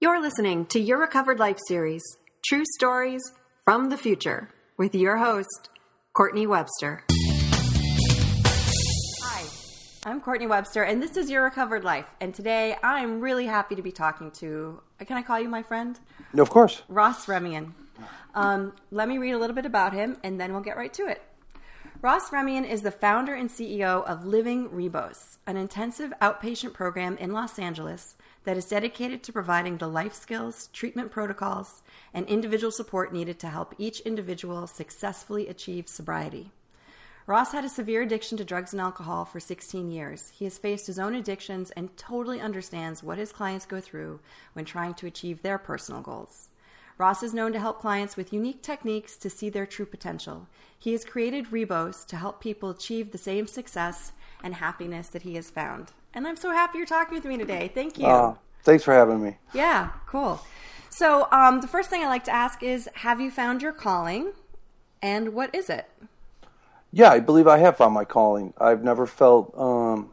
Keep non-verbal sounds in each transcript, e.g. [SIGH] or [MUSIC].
You're listening to Your Recovered Life series, True Stories from the Future, with your host, Courtney Webster. Hi, I'm Courtney Webster, and this is Your Recovered Life. And today I'm really happy to be talking to, can I call you my friend? No, of course. Ross Remian. Um, let me read a little bit about him, and then we'll get right to it. Ross Remian is the founder and CEO of Living Rebos, an intensive outpatient program in Los Angeles that is dedicated to providing the life skills, treatment protocols, and individual support needed to help each individual successfully achieve sobriety. Ross had a severe addiction to drugs and alcohol for 16 years. He has faced his own addictions and totally understands what his clients go through when trying to achieve their personal goals. Ross is known to help clients with unique techniques to see their true potential. He has created Rebos to help people achieve the same success and happiness that he has found. And I'm so happy you're talking with me today. Thank you. Uh, thanks for having me. Yeah, cool. So, um, the first thing I like to ask is Have you found your calling? And what is it? Yeah, I believe I have found my calling. I've never felt, um,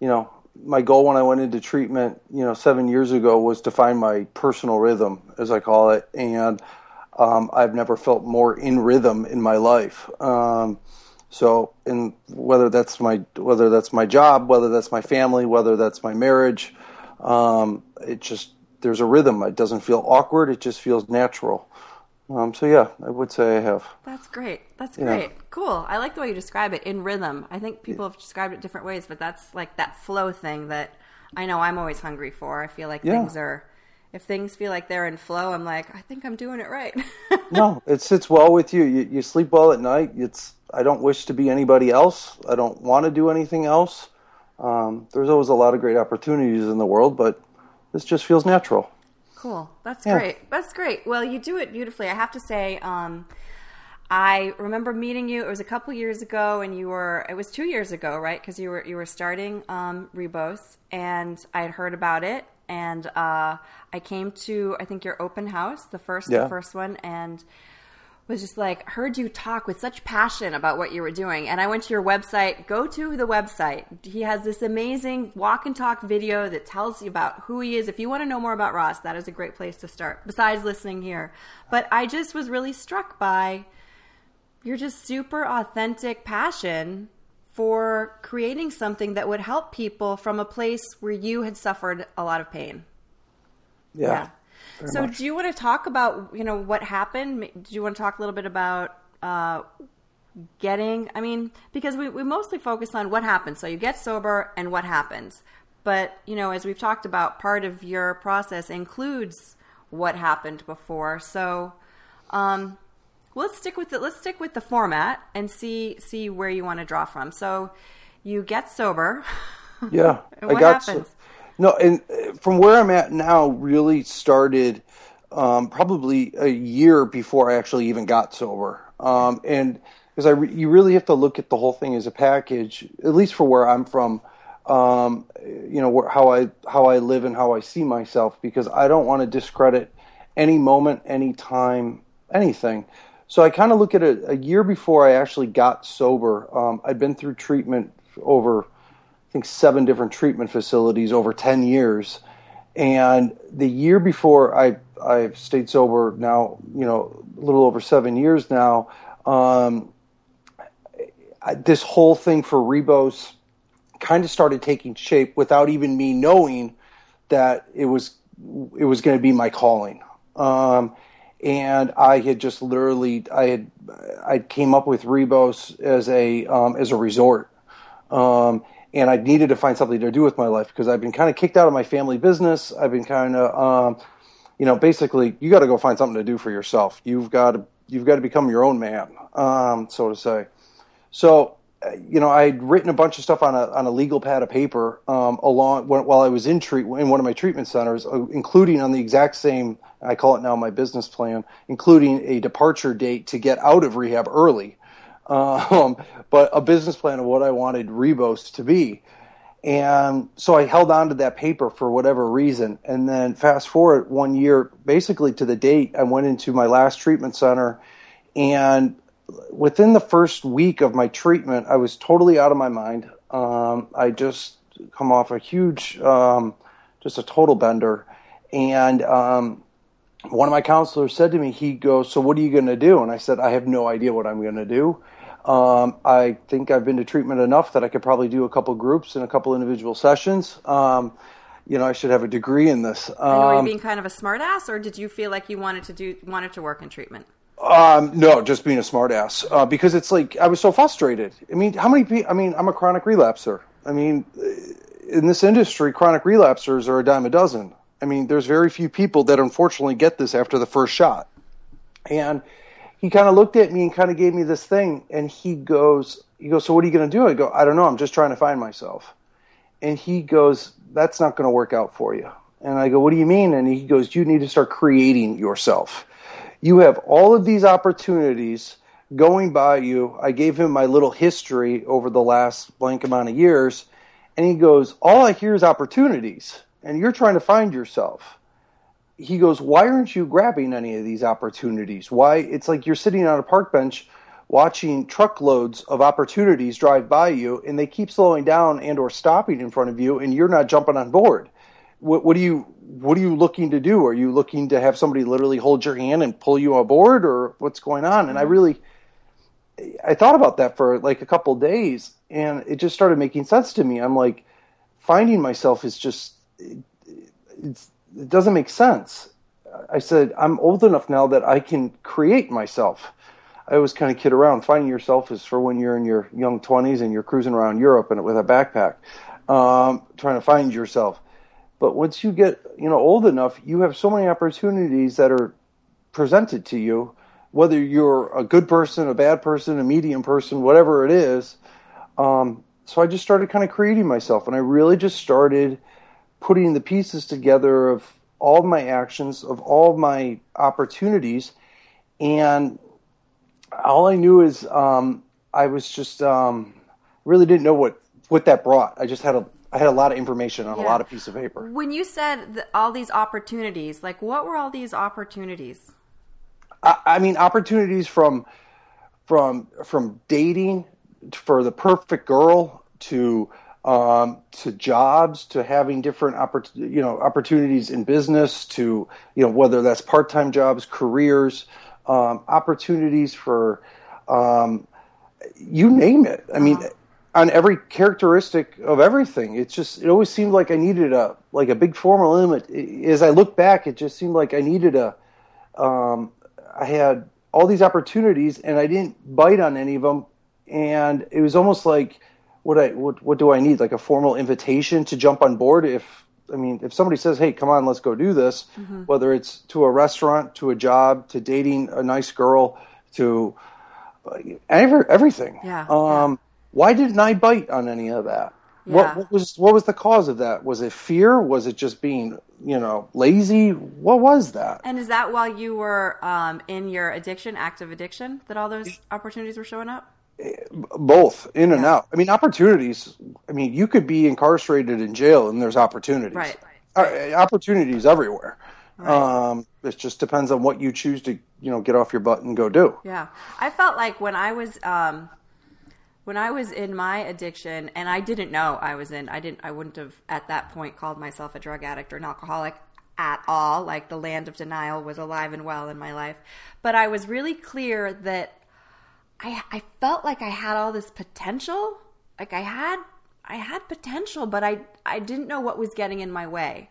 you know, my goal when I went into treatment, you know, seven years ago was to find my personal rhythm, as I call it, and um, I've never felt more in rhythm in my life. Um, so, in whether that's my whether that's my job, whether that's my family, whether that's my marriage, um, it just there's a rhythm. It doesn't feel awkward. It just feels natural. Um, so yeah, I would say I have. That's great. That's great. Yeah. Cool. I like the way you describe it in rhythm. I think people have described it different ways, but that's like that flow thing that I know I'm always hungry for. I feel like yeah. things are if things feel like they're in flow, I'm like, I think I'm doing it right. [LAUGHS] no, it sits well with you. you. You sleep well at night. It's I don't wish to be anybody else. I don't want to do anything else. Um, there's always a lot of great opportunities in the world, but this just feels natural. Cool. That's yeah. great. That's great. Well, you do it beautifully. I have to say, um, I remember meeting you. It was a couple years ago, and you were. It was two years ago, right? Because you were you were starting um, Rebos, and I had heard about it, and uh, I came to I think your open house, the first yeah. the first one, and was just like heard you talk with such passion about what you were doing. And i went to your website. Go to the website. He has this amazing walk and talk video that tells you about who he is. If you want to know more about ross that is a great place to start besides listening here. But i just was really struck by your just super authentic passion for creating something that would help people from a place where you had suffered a lot of pain. Yeah. yeah so, much. do you want to talk about you know what happened? Do you want to talk a little bit about uh, getting? I mean, because we we mostly focus on what happens. So you get sober and what happens. But you know, as we've talked about, part of your process includes what happened before. So. Um, let's stick with the let's stick with the format and see see where you want to draw from. So you get sober. Yeah, [LAUGHS] I got? So, no, and uh, from where I'm at now, really started um, probably a year before I actually even got sober. Um, and because I, re- you really have to look at the whole thing as a package, at least for where I'm from. Um, you know how I how I live and how I see myself, because I don't want to discredit any moment, any time, anything. So I kind of look at it a year before I actually got sober. Um, I'd been through treatment over think seven different treatment facilities over 10 years. And the year before I I've stayed sober now, you know, a little over seven years now. Um, I, this whole thing for Rebos kind of started taking shape without even me knowing that it was it was going to be my calling. Um, and I had just literally I had I came up with Rebos as a um, as a resort. Um, and I needed to find something to do with my life because I've been kind of kicked out of my family business. I've been kind of, um, you know, basically, you got to go find something to do for yourself. You've got to, you've got to become your own man, um, so to say. So, uh, you know, I'd written a bunch of stuff on a on a legal pad of paper um, along while I was in treat in one of my treatment centers, uh, including on the exact same. I call it now my business plan, including a departure date to get out of rehab early um, but a business plan of what I wanted Rebos to be. And so I held on to that paper for whatever reason. And then fast forward one year, basically to the date, I went into my last treatment center. And within the first week of my treatment, I was totally out of my mind. Um, I just come off a huge, um, just a total bender. And um, one of my counselors said to me, he goes, "So what are you going to do?" And I said, "I have no idea what I'm going to do." Um, I think I've been to treatment enough that I could probably do a couple groups and a couple individual sessions. Um, you know, I should have a degree in this. Um, you being kind of a smartass, or did you feel like you wanted to do wanted to work in treatment? Um, no, just being a smartass. Uh, because it's like I was so frustrated. I mean, how many people? I mean, I'm a chronic relapser. I mean, in this industry, chronic relapsers are a dime a dozen. I mean, there's very few people that unfortunately get this after the first shot. And he kind of looked at me and kind of gave me this thing, and he goes, he goes, so what are you going to do? I go, I don't know. I'm just trying to find myself. And he goes, that's not going to work out for you. And I go, what do you mean? And he goes, you need to start creating yourself. You have all of these opportunities going by you. I gave him my little history over the last blank amount of years. And he goes, all I hear is opportunities. And you're trying to find yourself he goes, Why aren't you grabbing any of these opportunities? Why? It's like you're sitting on a park bench watching truckloads of opportunities drive by you and they keep slowing down and or stopping in front of you and you're not jumping on board. What, what are you what are you looking to do? Are you looking to have somebody literally hold your hand and pull you aboard or what's going on? And I really I thought about that for like a couple days and it just started making sense to me. I'm like finding myself is just it doesn't make sense. I said, I'm old enough now that I can create myself. I always kind of kid around. Finding yourself is for when you're in your young 20s and you're cruising around Europe and with a backpack, um, trying to find yourself. But once you get, you know, old enough, you have so many opportunities that are presented to you, whether you're a good person, a bad person, a medium person, whatever it is. Um, so I just started kind of creating myself, and I really just started putting the pieces together of all of my actions, of all of my opportunities, and all I knew is um, I was just um, really didn't know what what that brought. I just had a I had a lot of information on a lot of piece of paper. When you said that all these opportunities, like what were all these opportunities? I, I mean, opportunities from from from dating for the perfect girl to um, to jobs to having different oppor- you know opportunities in business to you know whether that's part time jobs, careers, um, opportunities for um, you name it. I mean, on every characteristic of everything. It's just it always seemed like I needed a like a big formal limit. As I look back, it just seemed like I needed a um, I had all these opportunities and I didn't bite on any of them, and it was almost like what I what what do I need like a formal invitation to jump on board if. I mean, if somebody says, "Hey, come on, let's go do this," whether it's to a restaurant, to a job, to dating a nice girl, to uh, every, everything. Yeah, Um, Why didn't I bite on any of that? Yeah. What, what was what was the cause of that? Was it fear? Was it just being you know lazy? What was that? And is that while you were um, in your addiction, active addiction, that all those opportunities were showing up? Both in and out. I mean, opportunities. I mean, you could be incarcerated in jail, and there's opportunities. Right. Uh, opportunities everywhere. Um, it just depends on what you choose to you know get off your butt and go do. Yeah, I felt like when I was um, when I was in my addiction, and I didn't know I was in. I didn't. I wouldn't have at that point called myself a drug addict or an alcoholic at all. Like the land of denial was alive and well in my life, but I was really clear that I I felt like I had all this potential. Like I had I had potential, but I I didn't know what was getting in my way.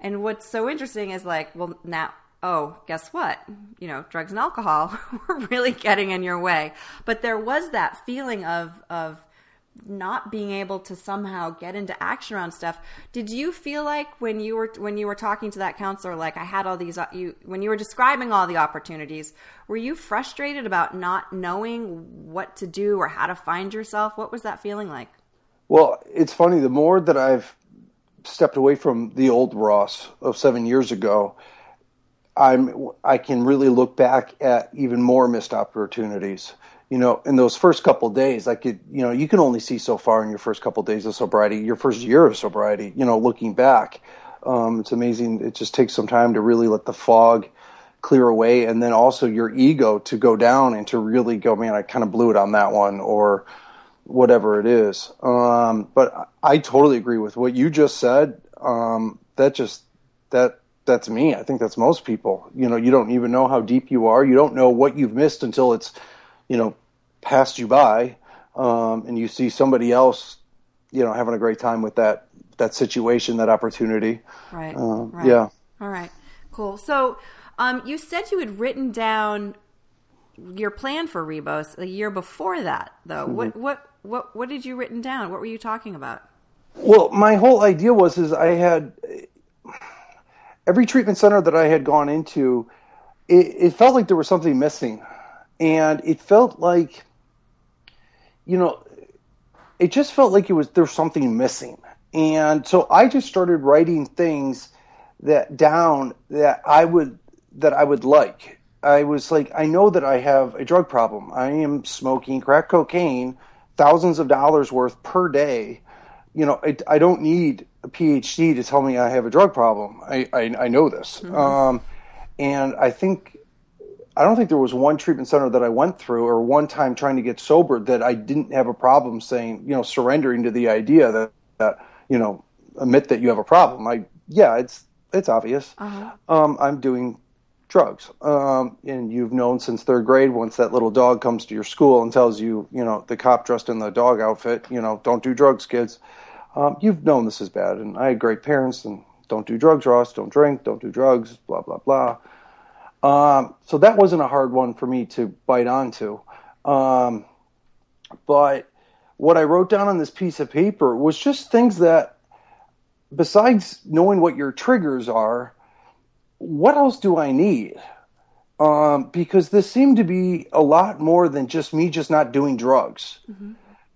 And what's so interesting is like, well, now, oh, guess what? You know, drugs and alcohol [LAUGHS] were really getting in your way. But there was that feeling of of not being able to somehow get into action around stuff. Did you feel like when you were when you were talking to that counselor, like I had all these uh, you when you were describing all the opportunities, were you frustrated about not knowing what to do or how to find yourself? What was that feeling like? Well, it's funny. The more that I've stepped away from the old Ross of seven years ago, I'm I can really look back at even more missed opportunities. You know, in those first couple of days, could, you know, you can only see so far in your first couple of days of sobriety, your first year of sobriety. You know, looking back, um, it's amazing. It just takes some time to really let the fog clear away, and then also your ego to go down and to really go, man, I kind of blew it on that one, or whatever it is. Um, but I totally agree with what you just said. Um, that just that that's me. I think that's most people. You know, you don't even know how deep you are. You don't know what you've missed until it's, you know, passed you by, um, and you see somebody else, you know, having a great time with that that situation, that opportunity. Right. Um, right. Yeah. All right. Cool. So, um, you said you had written down your plan for Rebos a year before that, though. Mm-hmm. What what what what did you written down? What were you talking about? Well, my whole idea was is I had every treatment center that I had gone into, it, it felt like there was something missing, and it felt like, you know, it just felt like it was there's something missing, and so I just started writing things that down that I would that I would like. I was like, I know that I have a drug problem. I am smoking crack cocaine, thousands of dollars worth per day. You know, I, I don't need a PhD to tell me I have a drug problem. I, I, I know this. Mm-hmm. Um, and I think, I don't think there was one treatment center that I went through or one time trying to get sober that I didn't have a problem saying, you know, surrendering to the idea that, that you know, admit that you have a problem. I, yeah, it's, it's obvious. Uh-huh. Um, I'm doing drugs. Um, and you've known since third grade, once that little dog comes to your school and tells you, you know, the cop dressed in the dog outfit, you know, don't do drugs, kids. Um, you've known this is bad. And I had great parents and don't do drugs, Ross, don't drink, don't do drugs, blah, blah, blah. Um, so that wasn't a hard one for me to bite onto. Um, but what I wrote down on this piece of paper was just things that, besides knowing what your triggers are, what else do I need? Um, because this seemed to be a lot more than just me just not doing drugs. Mm-hmm.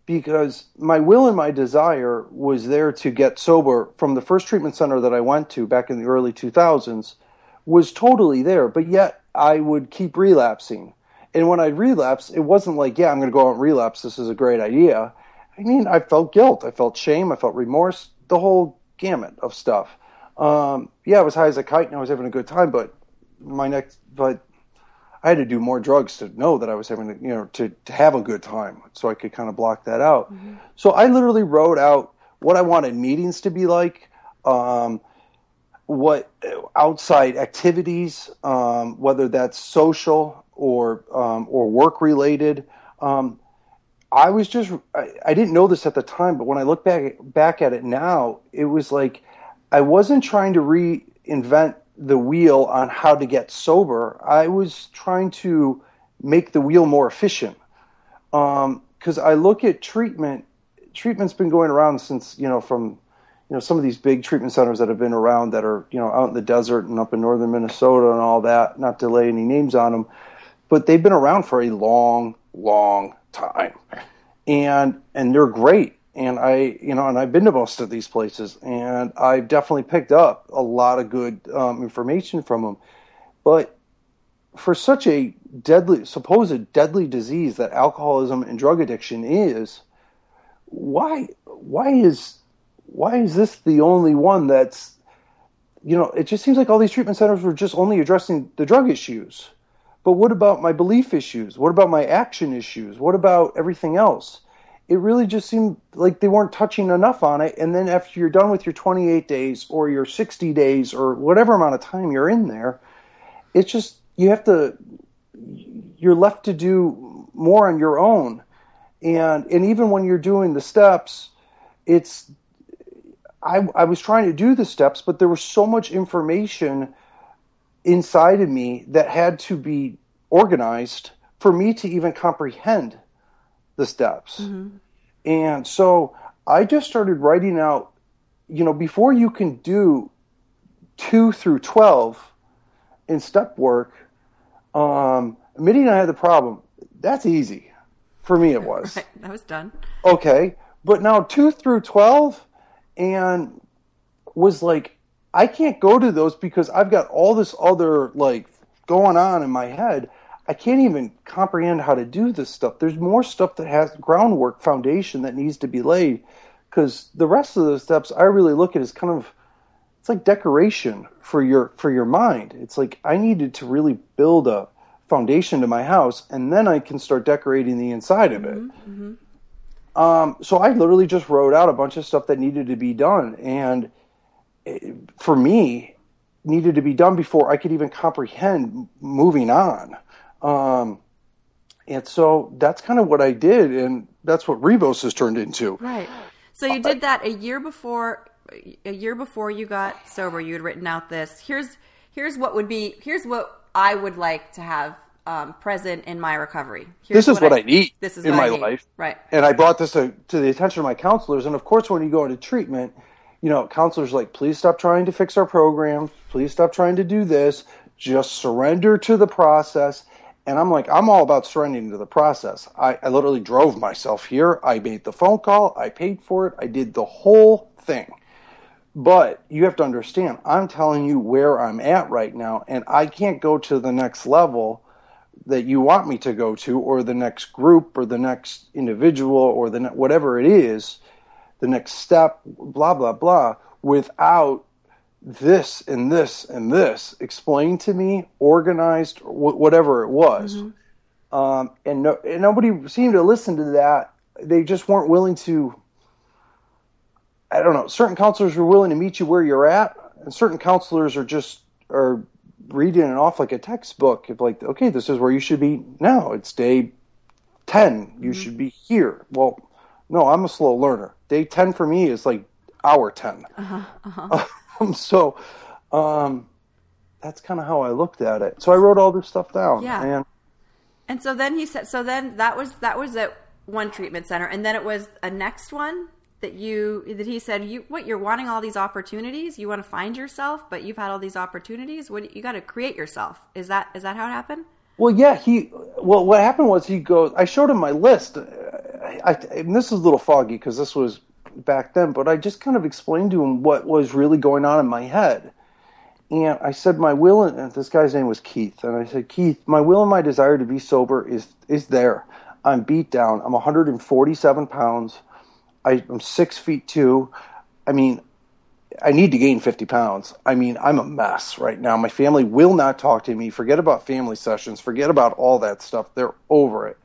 Because my will and my desire was there to get sober from the first treatment center that I went to back in the early 2000s was totally there, but yet I would keep relapsing. And when I'd relapse, it wasn't like, yeah, I'm going to go out and relapse. This is a great idea. I mean, I felt guilt. I felt shame. I felt remorse, the whole gamut of stuff um, yeah, I was high as a kite and I was having a good time, but my next, but I had to do more drugs to know that I was having, you know, to, to have a good time. So I could kind of block that out. Mm-hmm. So I literally wrote out what I wanted meetings to be like, um, what outside activities, um, whether that's social or, um, or work related. Um, I was just, I, I didn't know this at the time, but when I look back, back at it now, it was like, I wasn't trying to reinvent the wheel on how to get sober. I was trying to make the wheel more efficient. Because um, I look at treatment, treatment's been going around since, you know, from, you know, some of these big treatment centers that have been around that are, you know, out in the desert and up in northern Minnesota and all that, not to lay any names on them, but they've been around for a long, long time. And, and they're great and I, you know, and I've been to most of these places, and I've definitely picked up a lot of good um, information from them. But for such a deadly, supposed deadly disease that alcoholism and drug addiction is, why, why is, why is this the only one that's, you know, it just seems like all these treatment centers were just only addressing the drug issues. But what about my belief issues? What about my action issues? What about everything else? it really just seemed like they weren't touching enough on it. And then after you're done with your 28 days or your 60 days or whatever amount of time you're in there, it's just you have to you're left to do more on your own. And and even when you're doing the steps, it's I I was trying to do the steps, but there was so much information inside of me that had to be organized for me to even comprehend the steps. Mm-hmm. And so I just started writing out, you know, before you can do two through 12 in step work, um, and I had the problem, that's easy. For me, it was. [LAUGHS] Right. That was done. Okay. But now two through 12 and was like, I can't go to those because I've got all this other like going on in my head. I can't even comprehend how to do this stuff. There's more stuff that has groundwork, foundation that needs to be laid. Because the rest of the steps, I really look at as kind of it's like decoration for your for your mind. It's like I needed to really build a foundation to my house, and then I can start decorating the inside of it. Mm-hmm, mm-hmm. Um, so I literally just wrote out a bunch of stuff that needed to be done, and it, for me, needed to be done before I could even comprehend moving on. Um, and so that's kind of what I did, and that's what Rebos has turned into. Right. So you did that a year before a year before you got sober. You had written out this. Here's here's what would be here's what I would like to have um, present in my recovery. Here's this is what, I, I, need. This is in my life, right? And I brought this to, to the attention of my counselors. And of course, when you go into treatment, you know, counselors like, please stop trying to fix our program. Please stop trying to do this. Just surrender to the process. And I'm like, I'm all about surrendering to the process. I, I literally drove myself here. I made the phone call. I paid for it. I did the whole thing. But you have to understand, I'm telling you where I'm at right now, and I can't go to the next level that you want me to go to, or the next group, or the next individual, or the ne- whatever it is, the next step, blah blah blah, without this and this and this explained to me, organized, wh- whatever it was. Mm-hmm. Um, and, no, and nobody seemed to listen to that. They just weren't willing to. I don't know. Certain counselors were willing to meet you where you're at, and certain counselors are just are reading it off like a textbook. Of like, okay, this is where you should be now. It's day ten. You mm-hmm. should be here. Well, no, I'm a slow learner. Day ten for me is like hour 10 uh-huh, uh-huh. [LAUGHS] Um, so um, that's kind of how I looked at it. So I wrote all this stuff down. Yeah. And, and so then he said, so then that was that was at one treatment center, and then it was a next one that you that he said you what you're wanting all these opportunities you want to find yourself but you've had all these opportunities what you got to create yourself is that is that how it happened well yeah he well what happened was he goes i showed him my list I, I and this is a little foggy because this was back then, but I just kind of explained to him what was really going on in my head. And I said, my will, and this guy's name was Keith, and I said, Keith, my will and my desire to be sober is is there. I'm beat down. I'm 147 pounds. I, I'm six feet two. I mean, I need to gain 50 pounds. I mean, I'm a mess right now. My family will not talk to me. Forget about family sessions. Forget about all that stuff. They're over it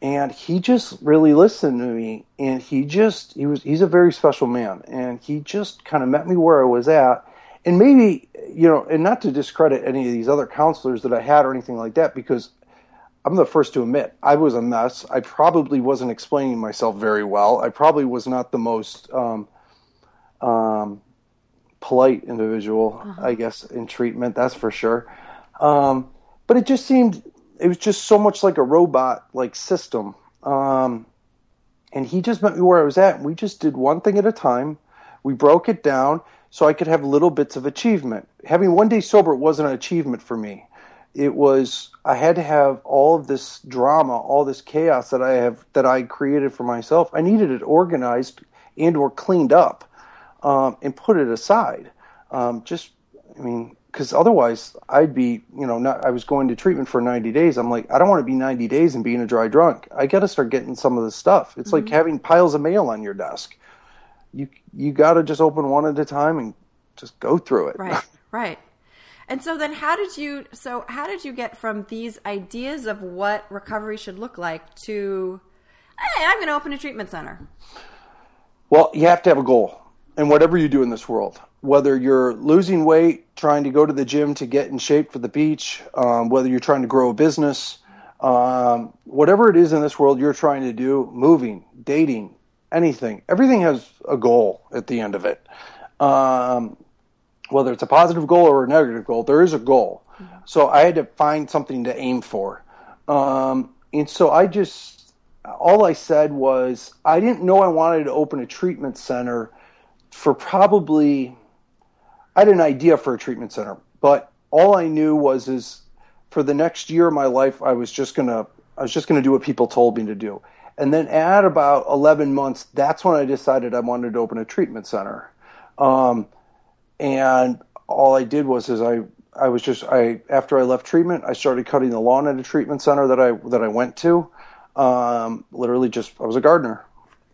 and he just really listened to me and he just he was he's a very special man and he just kind of met me where I was at and maybe you know and not to discredit any of these other counselors that I had or anything like that because I'm the first to admit I was a mess I probably wasn't explaining myself very well I probably was not the most um, um, polite individual uh-huh. I guess in treatment that's for sure um, but it just seemed it was just so much like a robot like system. Um, and he just met me where I was at. And we just did one thing at a time. We broke it down so I could have little bits of achievement. Having one day sober wasn't an achievement for me. It was I had to have all of this drama, all this chaos that I have that I created for myself. I needed it organized and or cleaned up um, and put it aside. Um, just I mean, because otherwise I'd be, you know, not, I was going to treatment for 90 days. I'm like, I don't want to be 90 days and being a dry drunk. I got to start getting some of this stuff. It's mm-hmm. like having piles of mail on your desk. You you got to just open one at a time and just go through it. Right, right. And so then, how did you? So how did you get from these ideas of what recovery should look like to, hey, I'm going to open a treatment center? Well, you have to have a goal, and whatever you do in this world whether you're losing weight, trying to go to the gym to get in shape for the beach, um, whether you're trying to grow a business, um, whatever it is in this world you're trying to do, moving, dating, anything, everything has a goal at the end of it. Um, whether it's a positive goal or a negative goal, there is a goal. Mm-hmm. So I had to find something to aim for. Um, and so I just, all I said was, I didn't know I wanted to open a treatment center for probably I had an idea for a treatment center, but all I knew was is for the next year of my life, I was just gonna I was just gonna do what people told me to do. And then at about 11 months, that's when I decided I wanted to open a treatment center. Um, and all I did was is I I was just I after I left treatment, I started cutting the lawn at a treatment center that I that I went to. Um, literally, just I was a gardener.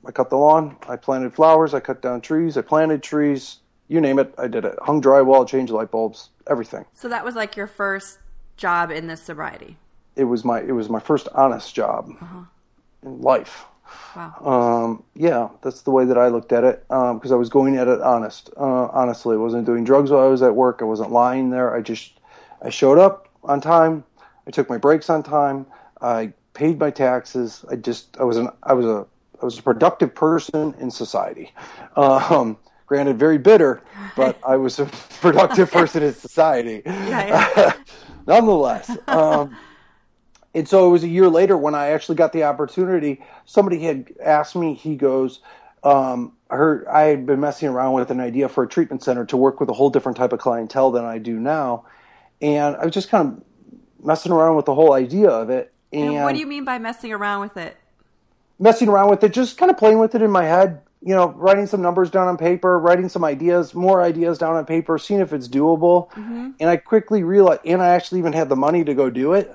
I cut the lawn. I planted flowers. I cut down trees. I planted trees you name it, I did it. Hung drywall, changed light bulbs, everything. So that was like your first job in this sobriety. It was my it was my first honest job uh-huh. in life. Wow. Um, yeah, that's the way that I looked at it because um, I was going at it honest. Uh, honestly, I wasn't doing drugs while I was at work. I wasn't lying there. I just I showed up on time. I took my breaks on time. I paid my taxes. I just I was an I was a I was a productive person in society. Um, granted, very bitter, but [LAUGHS] I was a productive person in society. Yeah, yeah. [LAUGHS] Nonetheless. And so it was a year later when I actually got the opportunity. Somebody had asked me. He goes, um, I heard I had been messing around with an idea for a treatment center to work with a whole different type of clientele than I do now, and I was just kind of messing around with the whole idea of it. And, and what do you mean by messing around with it? Messing around with it, just kind of playing with it in my head. You know, writing some numbers down on paper, writing some ideas, more ideas down on paper, seeing if it's doable. Mm-hmm. And I quickly realized, and I actually even had the money to go do it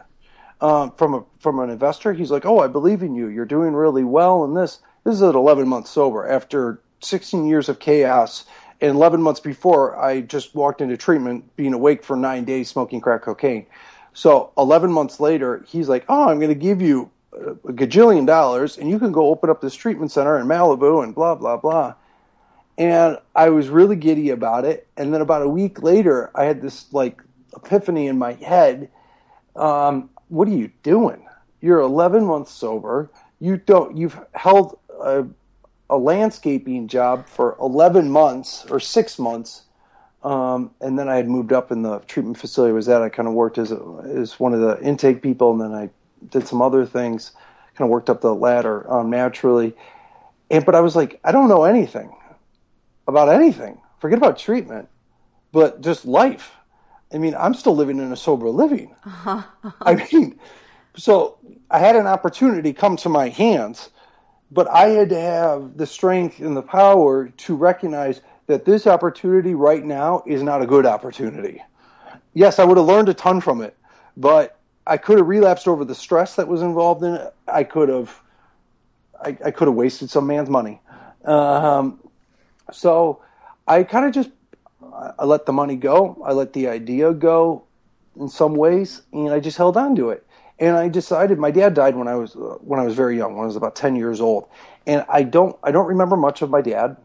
um, from a from an investor. He's like, "Oh, I believe in you. You're doing really well in this." This is at 11 months sober after 16 years of chaos. And 11 months before, I just walked into treatment, being awake for nine days, smoking crack cocaine. So 11 months later, he's like, "Oh, I'm going to give you a gajillion dollars, and you can go open up this treatment center in Malibu and blah blah blah." And I was really giddy about it. And then about a week later, I had this like epiphany in my head. Um, what are you doing? You're 11 months sober. You don't. You've held a, a landscaping job for 11 months or six months, um, and then I had moved up in the treatment facility. Was at I kind of worked as a, as one of the intake people, and then I did some other things. Kind of worked up the ladder um, naturally, and but I was like, I don't know anything about anything. Forget about treatment, but just life. I mean, I'm still living in a sober living. Uh-huh. [LAUGHS] I mean, so I had an opportunity come to my hands, but I had to have the strength and the power to recognize that this opportunity right now is not a good opportunity. Yes, I would have learned a ton from it, but I could have relapsed over the stress that was involved in it. I could have, I, I could have wasted some man's money. Um, so I kind of just I let the money go. I let the idea go in some ways, and I just held on to it. And I decided my dad died when I was uh, when I was very young, when I was about ten years old, and I don't I don't remember much of my dad,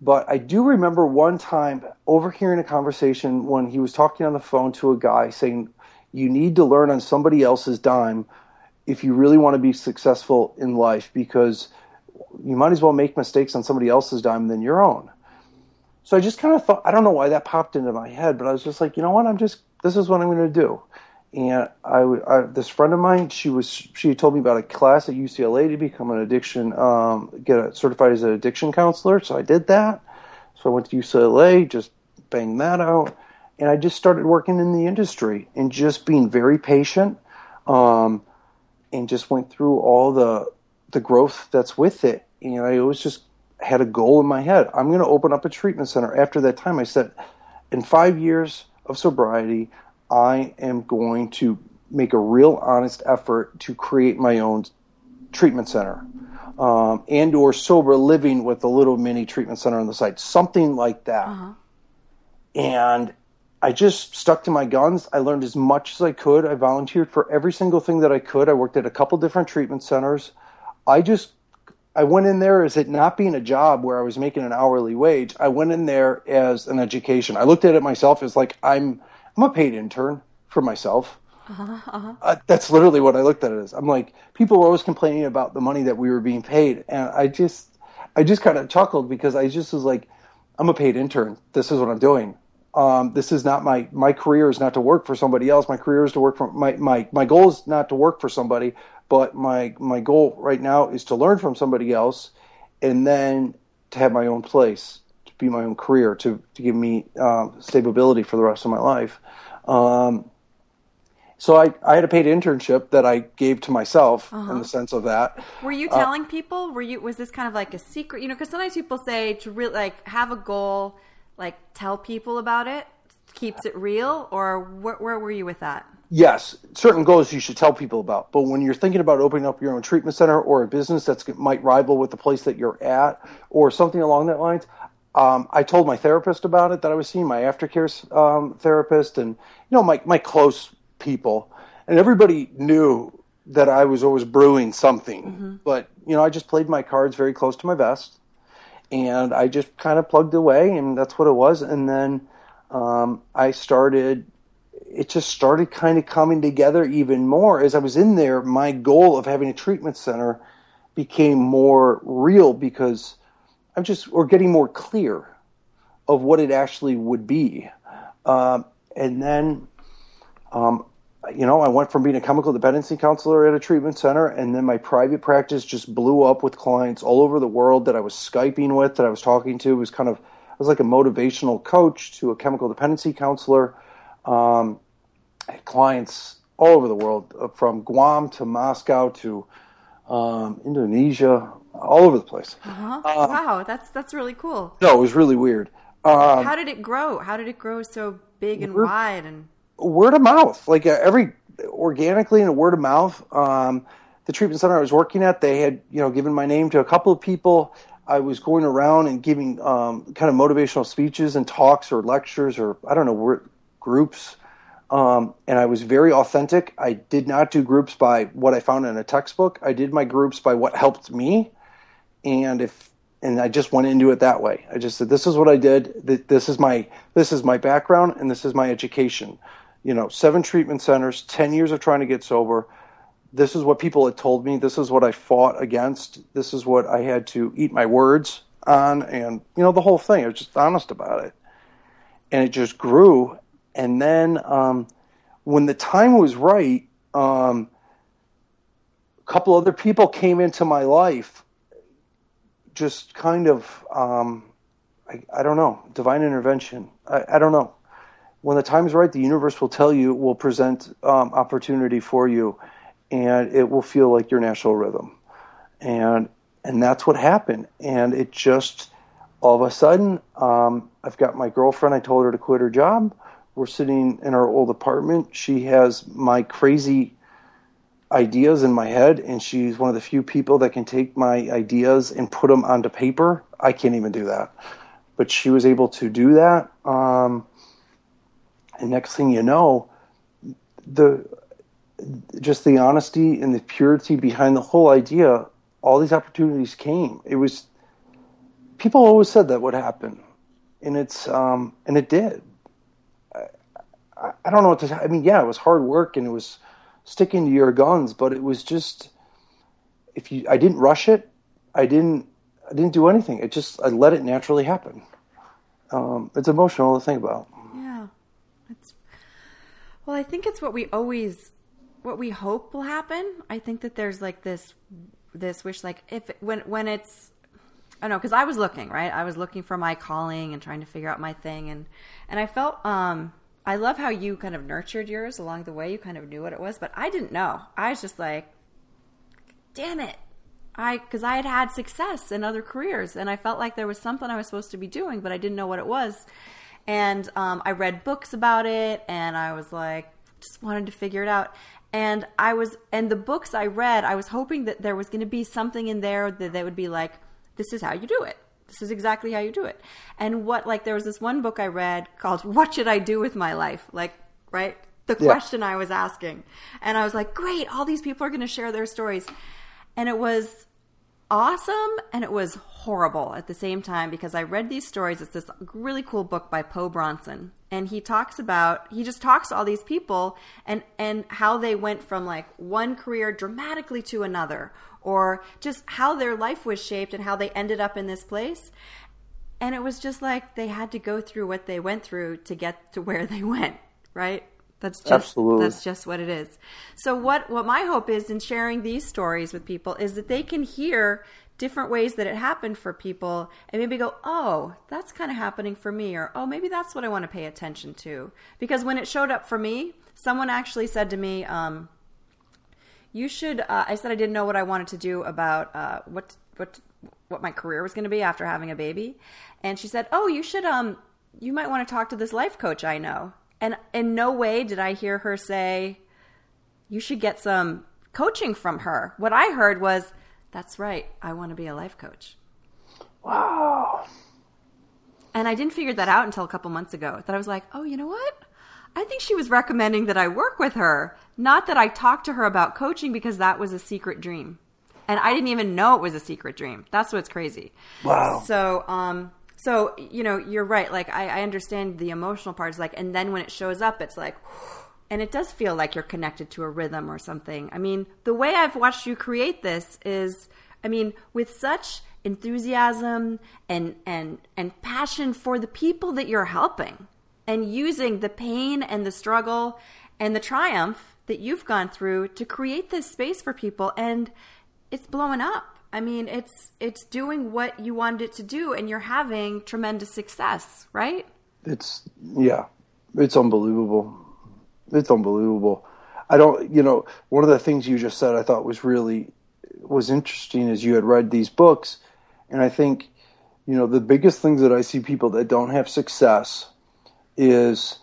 but I do remember one time overhearing a conversation when he was talking on the phone to a guy saying, "You need to learn on somebody else's dime if you really want to be successful in life, because you might as well make mistakes on somebody else's dime than your own." So I just kind of thought, I don't know why that popped into my head, but I was just like, you know what? I'm just, this is what I'm going to do. And I, I, this friend of mine, she was, she told me about a class at UCLA to become an addiction, um, get a, certified as an addiction counselor. So I did that. So I went to UCLA, just banged that out. And I just started working in the industry and just being very patient, um, and just went through all the, the growth that's with it. And I was just had a goal in my head. I'm going to open up a treatment center. After that time, I said, in five years of sobriety, I am going to make a real honest effort to create my own treatment center um, and or sober living with a little mini treatment center on the side, something like that. Uh-huh. And I just stuck to my guns. I learned as much as I could. I volunteered for every single thing that I could. I worked at a couple different treatment centers. I just I went in there as it not being a job where I was making an hourly wage. I went in there as an education. I looked at it myself as like I'm I'm a paid intern for myself. Uh-huh, uh-huh. Uh, that's literally what I looked at it as. I'm like people were always complaining about the money that we were being paid, and I just I just kind of chuckled because I just was like I'm a paid intern. This is what I'm doing. Um, this is not my my career is not to work for somebody else. My career is to work for my my my goal is not to work for somebody but my my goal right now is to learn from somebody else, and then to have my own place, to be my own career, to to give me um, stability for the rest of my life. Um, so I, I had a paid internship that I gave to myself uh-huh. in the sense of that. Were you uh, telling uh, people? Were you was this kind of like a secret? You know, because sometimes people say to really like have a goal, like tell people about it, keeps it real. Or wh- where were you with that? yes, certain goals you should tell people about. But when you're thinking about opening up your own treatment center or a business that might rival with the place that you're at or something along that lines, um, I told my therapist about it that I was seeing, my aftercare um, therapist, and you know my my close people, and everybody knew that I was always brewing something. Mm-hmm. But you know, I just played my cards very close to my vest, and I just kind of plugged away, and that's what it was. And then um, I started. It just started kind of coming together even more as I was in there. My goal of having a treatment center became more real because I'm just or getting more clear of what it actually would be. Um, and then um, you know, I went from being a chemical dependency counselor at a treatment center, and then my private practice just blew up with clients all over the world that I was Skyping with, that I was talking to. It was kind of, I was like a motivational coach to a chemical dependency counselor. Um, I had clients all over the world, uh, from Guam to Moscow to um, Indonesia, all over the place. Uh-huh. Uh, wow, that's that's really cool. No, it was really weird. Um, How did it grow? How did it grow so big and wide and word of mouth, like uh, every organically and word of mouth. Um, the treatment center I was working at, they had you know given my name to a couple of people. I was going around and giving um, kind of motivational speeches and talks or lectures or I don't know groups, um, and I was very authentic. I did not do groups by what I found in a textbook. I did my groups by what helped me, and if and I just went into it that way. I just said, "This is what I did. This is my this is my background, and this is my education." you know, seven treatment centers, 10 years of trying to get sober. This is what people had told me. This is what I fought against. This is what I had to eat my words on. And, you know, the whole thing, I was just honest about it. And it just grew. And then um, when the time was right, um, a couple other people came into my life, just kind of, um, I, I, don't know, divine intervention. I, I don't know when the time is right, the universe will tell you, will present um, opportunity for you, and it will feel like your natural rhythm, and and that's what happened. And it just all of a sudden, um, I've got my girlfriend. I told her to quit her job. We're sitting in our old apartment. She has my crazy ideas in my head, and she's one of the few people that can take my ideas and put them onto paper. I can't even do that, but she was able to do that. Um, and next thing you know, the just the honesty and the purity behind the whole idea, all these opportunities came. It was people always said that would happen, and it's um, and it did. I, I don't know what to. I mean, yeah, it was hard work and it was sticking to your guns, but it was just if you. I didn't rush it. I didn't. I didn't do anything. It just I let it naturally happen. Um, it's emotional to think about. Yeah, it's well, I think it's what we always what we hope will happen. I think that there's like this this wish like if when when it's I know because I was looking right. I was looking for my calling and trying to figure out my thing and and I felt um I love how you kind of nurtured yours along the way. You kind of knew what it was, but I didn't know. I was just like, damn it. I because I had had success in other careers and I felt like there was something I was supposed to be doing, but I didn't know what it was. And um, I read books about it, and I was like, just wanted to figure it out. And I was, and the books I read, I was hoping that there was going to be something in there that, that would be like, this is how you do it. This is exactly how you do it. And what, like, there was this one book I read called What Should I Do with My Life? Like, right? The question yeah. I was asking. And I was like, great, all these people are going to share their stories. And it was awesome and it was horrible at the same time because I read these stories. It's this really cool book by Po Bronson. And he talks about he just talks to all these people and and how they went from like one career dramatically to another or just how their life was shaped and how they ended up in this place. And it was just like they had to go through what they went through to get to where they [LAUGHS] went, right? That's just Absolutely. that's just what it is. So what what my hope is in sharing these stories with people is that they can hear different ways that it happened for people and maybe go, "Oh, that's kind of happening for me," or "Oh, maybe that's what I want to pay attention to." Because when it showed up for me, someone actually said to me, um, "You should." Uh, I said I didn't know what I wanted to do about uh, what what what my career was going to be after having a baby, and she said, "Oh, you should um." You might want to talk to this life coach I know. And in no way did I hear her say, you should get some coaching from her. What I heard was, that's right, I want to be a life coach. Wow. And I didn't figure that out until a couple months ago. That I was like, oh, you know what? I think she was recommending that I work with her. Not that I talked to her about coaching because that was a secret dream. And I didn't even know it was a secret dream. That's what's crazy. Wow. So, um, so you know, you're right. Like I, I understand the emotional part is like, and then when it shows up, it's like, [SIGHS] and it does feel like you're connected to a rhythm or something. I mean, the way I've watched you create this is, I mean, with such enthusiasm and and and passion for the people that you're helping and using the pain and the struggle and the triumph that you've gone through to create this space for people and it's blowing up. I mean, it's it's doing what you wanted it to do and you're having tremendous success, right? It's yeah. It's unbelievable. It's unbelievable. I don't, you know, one of the things you just said I thought was really was interesting is you had read these books and I think, you know, the biggest things that I see people that don't have success is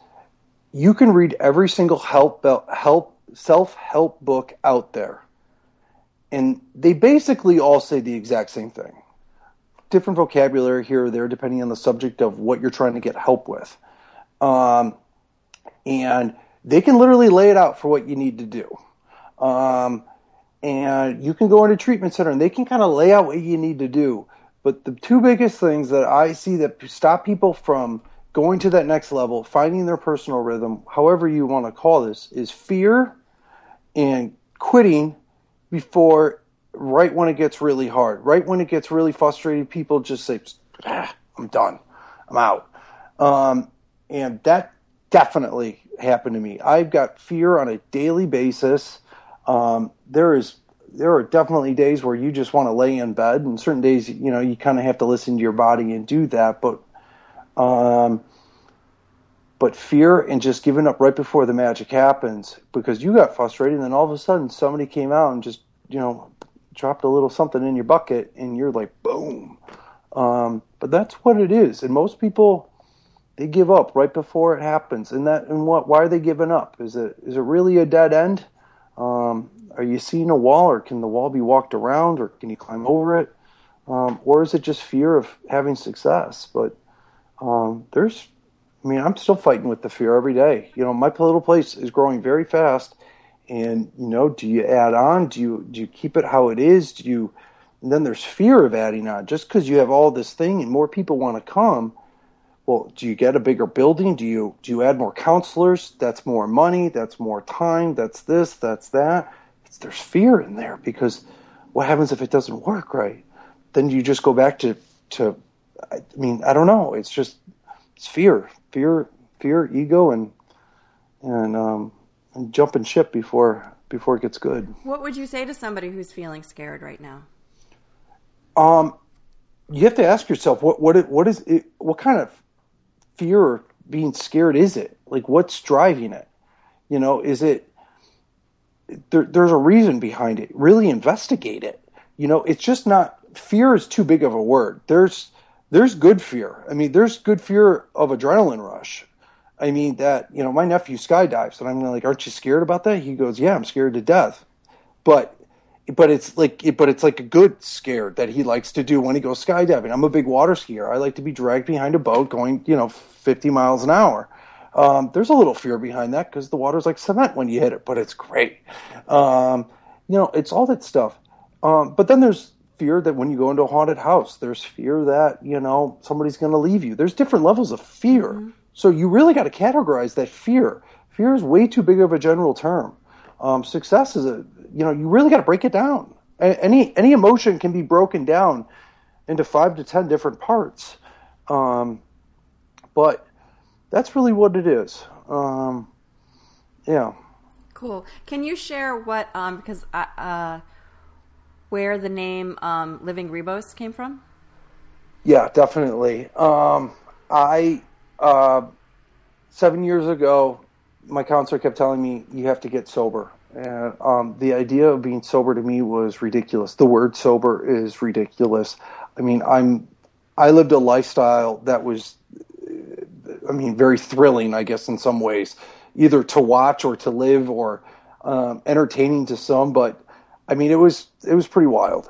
you can read every single help help self-help book out there. And they basically all say the exact same thing. Different vocabulary here or there depending on the subject of what you're trying to get help with. Um, and they can literally lay it out for what you need to do. Um, and you can go into treatment center and they can kind of lay out what you need to do. But the two biggest things that I see that stop people from going to that next level, finding their personal rhythm, however you want to call this, is fear and quitting before right when it gets really hard. Right when it gets really frustrating, people just say, ah, I'm done. I'm out. Um, and that definitely happened to me. I've got fear on a daily basis. Um, there is there are definitely days where you just want to lay in bed, and certain days, you know, you kind of have to listen to your body and do that. But, um, but fear and just giving up right before the magic happens because you got frustrated, and then all of a sudden somebody came out and just, you know, dropped a little something in your bucket, and you're like, boom. Um, but that's what it is, and most people they give up right before it happens. And that and what? Why are they giving up? Is it is it really a dead end? Um, are you seeing a wall, or can the wall be walked around, or can you climb over it, um, or is it just fear of having success? But um, there's, I mean, I'm still fighting with the fear every day. You know, my little place is growing very fast, and you know, do you add on? Do you do you keep it how it is? Do you? And then there's fear of adding on, just because you have all this thing and more people want to come well, do you get a bigger building? Do you do you add more counselors? That's more money. That's more time. That's this. That's that. It's, there's fear in there because what happens if it doesn't work right? Then you just go back to to. I mean, I don't know. It's just it's fear, fear, fear, ego, and and um, and jumping ship before before it gets good. What would you say to somebody who's feeling scared right now? Um, you have to ask yourself what what what is it, what kind of fear or being scared is it? Like, what's driving it? You know, is it there, there's a reason behind it? Really investigate it. You know, it's just not fear is too big of a word. There's there's good fear. I mean, there's good fear of adrenaline rush. I mean that you know my nephew skydives, and I'm like, aren't you scared about that? He goes, yeah, I'm scared to death. But but it's like but it's like a good scare that he likes to do when he goes skydiving. I'm a big water skier. I like to be dragged behind a boat going, you know, 50 miles an hour. Um, there's a little fear behind that because the water's like cement when you hit it, but it's great. Um, you know, it's all that stuff. Um, but then there's fear that when you go into a haunted house, there's fear that you know somebody's going to leave you. There's different levels of fear. Mm-hmm. So you really got to categorize that fear. Fear is way too big of a general term. Um, success is a you know, you really got to break it down. Any any emotion can be broken down into five to ten different parts, um, but that's really what it is. Um, yeah. Cool. Can you share what um, because I, uh, where the name um, Living Rebos came from? Yeah, definitely. Um, I uh, seven years ago, my counselor kept telling me you have to get sober, and um, the idea of being sober to me was ridiculous. The word sober is ridiculous. I mean, I'm I lived a lifestyle that was, I mean, very thrilling, I guess, in some ways, either to watch or to live or um, entertaining to some. But I mean, it was it was pretty wild.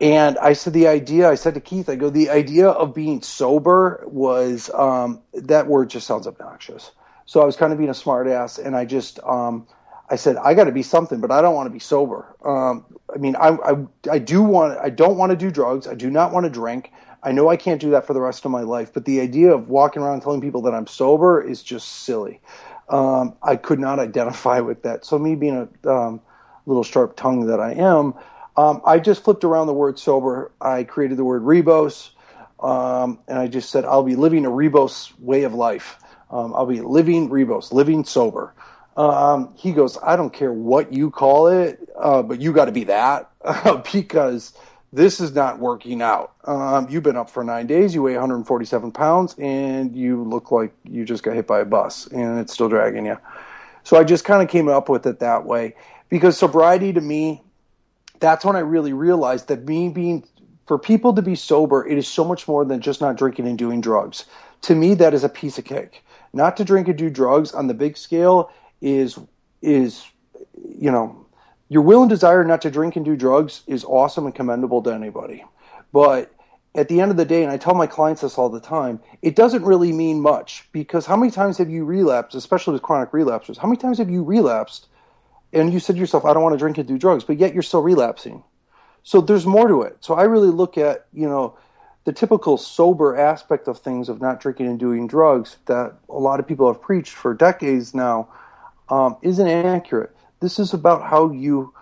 And I said the idea. I said to Keith, I go, the idea of being sober was um, that word just sounds obnoxious. So I was kind of being a smartass, and I just um, I said, I got to be something, but I don't want to be sober. Um, I mean, I, I, I do want, I don't want to do drugs. I do not want to drink. I know I can't do that for the rest of my life, but the idea of walking around telling people that I'm sober is just silly. Um, I could not identify with that. So me being a um, little sharp tongue that I am, um, I just flipped around the word sober. I created the word rebos, um, and I just said I'll be living a rebos way of life. Um, I'll be living rebos, living sober. Um, he goes, I don't care what you call it, uh, but you got to be that [LAUGHS] because this is not working out. Um, you've been up for nine days, you weigh 147 pounds, and you look like you just got hit by a bus and it's still dragging you. So I just kind of came up with it that way because sobriety to me, that's when I really realized that me being, for people to be sober, it is so much more than just not drinking and doing drugs. To me, that is a piece of cake. Not to drink and do drugs on the big scale is, is, you know, your will and desire not to drink and do drugs is awesome and commendable to anybody. But at the end of the day, and I tell my clients this all the time, it doesn't really mean much because how many times have you relapsed, especially with chronic relapsers? How many times have you relapsed and you said to yourself, I don't want to drink and do drugs, but yet you're still relapsing? So there's more to it. So I really look at, you know, the typical sober aspect of things of not drinking and doing drugs that a lot of people have preached for decades now um, isn't accurate this is about how you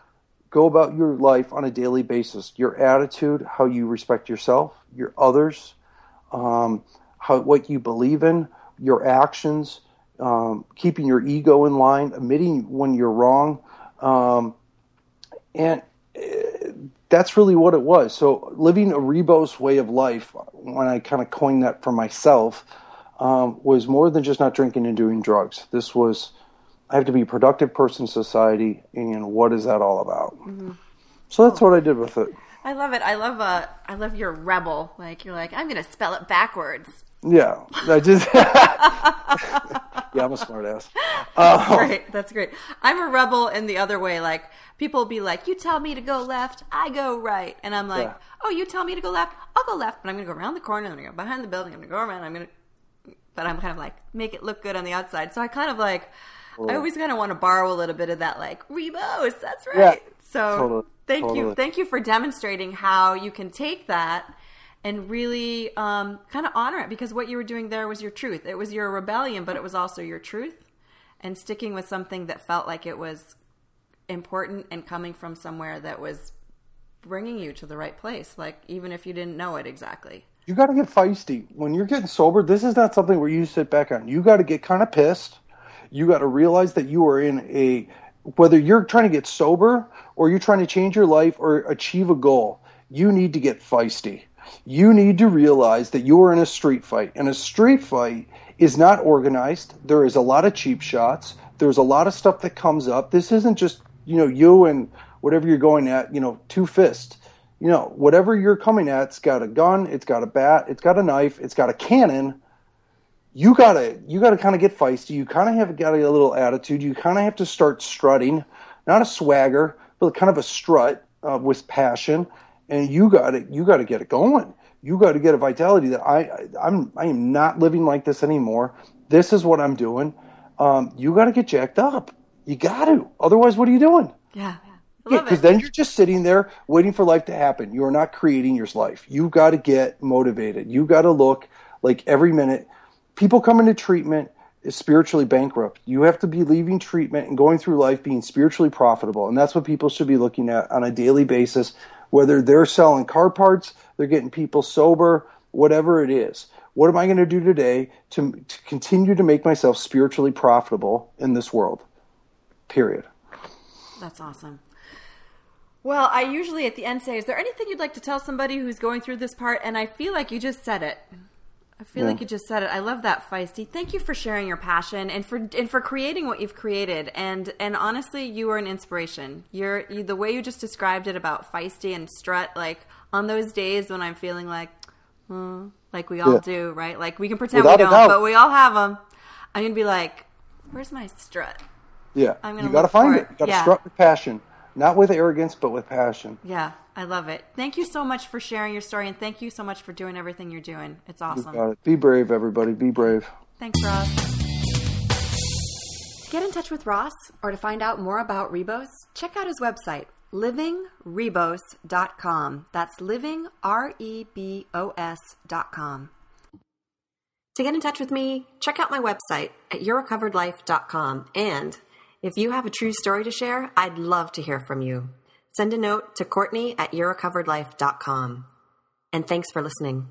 go about your life on a daily basis, your attitude, how you respect yourself, your others, um, how what you believe in, your actions, um, keeping your ego in line, admitting when you're wrong, um, and uh, that's really what it was. So living a rebos way of life, when I kind of coined that for myself, um, was more than just not drinking and doing drugs. This was I have to be a productive person in society, and what is that all about? Mm-hmm. So that's what I did with it. I love it. I love uh, I love your rebel. Like you're like, I'm going to spell it backwards. Yeah, I just. [LAUGHS] yeah, I'm a smartass. [LAUGHS] That's um, great. That's great. I'm a rebel in the other way. Like people be like, "You tell me to go left, I go right," and I'm like, yeah. "Oh, you tell me to go left, I'll go left, but I'm going to go around the corner. I'm going to go behind the building. I'm going to go around. I'm going to." But I'm kind of like make it look good on the outside. So I kind of like I always kind of want to borrow a little bit of that, like Rebos. That's right. Yeah, so totally, thank totally. you, thank you for demonstrating how you can take that and really um, kind of honor it because what you were doing there was your truth. It was your rebellion, but it was also your truth, and sticking with something that felt like it was important and coming from somewhere that was bringing you to the right place. Like even if you didn't know it exactly. You got to get feisty when you're getting sober. This is not something where you sit back on. You got to get kind of pissed you got to realize that you are in a whether you're trying to get sober or you're trying to change your life or achieve a goal, you need to get feisty. You need to realize that you are in a street fight. And a street fight is not organized. There is a lot of cheap shots. There's a lot of stuff that comes up. This isn't just, you know, you and whatever you're going at, you know, two fists. You know, whatever you're coming at, it's got a gun, it's got a bat, it's got a knife, it's got a cannon you gotta you gotta kind of get feisty. You kind of have got a little attitude. You kind of have to start strutting, not a swagger, but kind of a strut uh, with passion. And you got to you got to get it going. You got to get a vitality that I, I I'm I am not living like this anymore. This is what I'm doing. Um, you got to get jacked up. You got to. Otherwise, what are you doing? Yeah. Yeah, because then you're just sitting there waiting for life to happen. You're not creating your life. You got to get motivated. You got to look like every minute people come into treatment is spiritually bankrupt. You have to be leaving treatment and going through life being spiritually profitable. And that's what people should be looking at on a daily basis, whether they're selling car parts, they're getting people sober, whatever it is. What am I going to do today to, to continue to make myself spiritually profitable in this world? Period. That's awesome. Well, I usually at the end say, Is there anything you'd like to tell somebody who's going through this part? And I feel like you just said it. I feel yeah. like you just said it. I love that feisty. Thank you for sharing your passion and for and for creating what you've created. And and honestly, you are an inspiration. You're you, the way you just described it about feisty and strut. Like on those days when I'm feeling like, hmm, like we all yeah. do, right? Like we can pretend Without we don't, but we all have them. I'm gonna be like, where's my strut? Yeah, I'm gonna you got to find it. it. You got to yeah. strut with passion, not with arrogance, but with passion. Yeah, I love it. Thank you so much for sharing your story, and thank you so much for doing everything you're doing. It's awesome. Be brave, everybody. Be brave. Thanks, Rob. get in touch with Ross or to find out more about Rebos, check out his website, livingrebos.com. That's living, R E B O S.com. To get in touch with me, check out my website at yourrecoveredlife.com. And if you have a true story to share, I'd love to hear from you. Send a note to Courtney at yourrecoveredlife.com. And thanks for listening.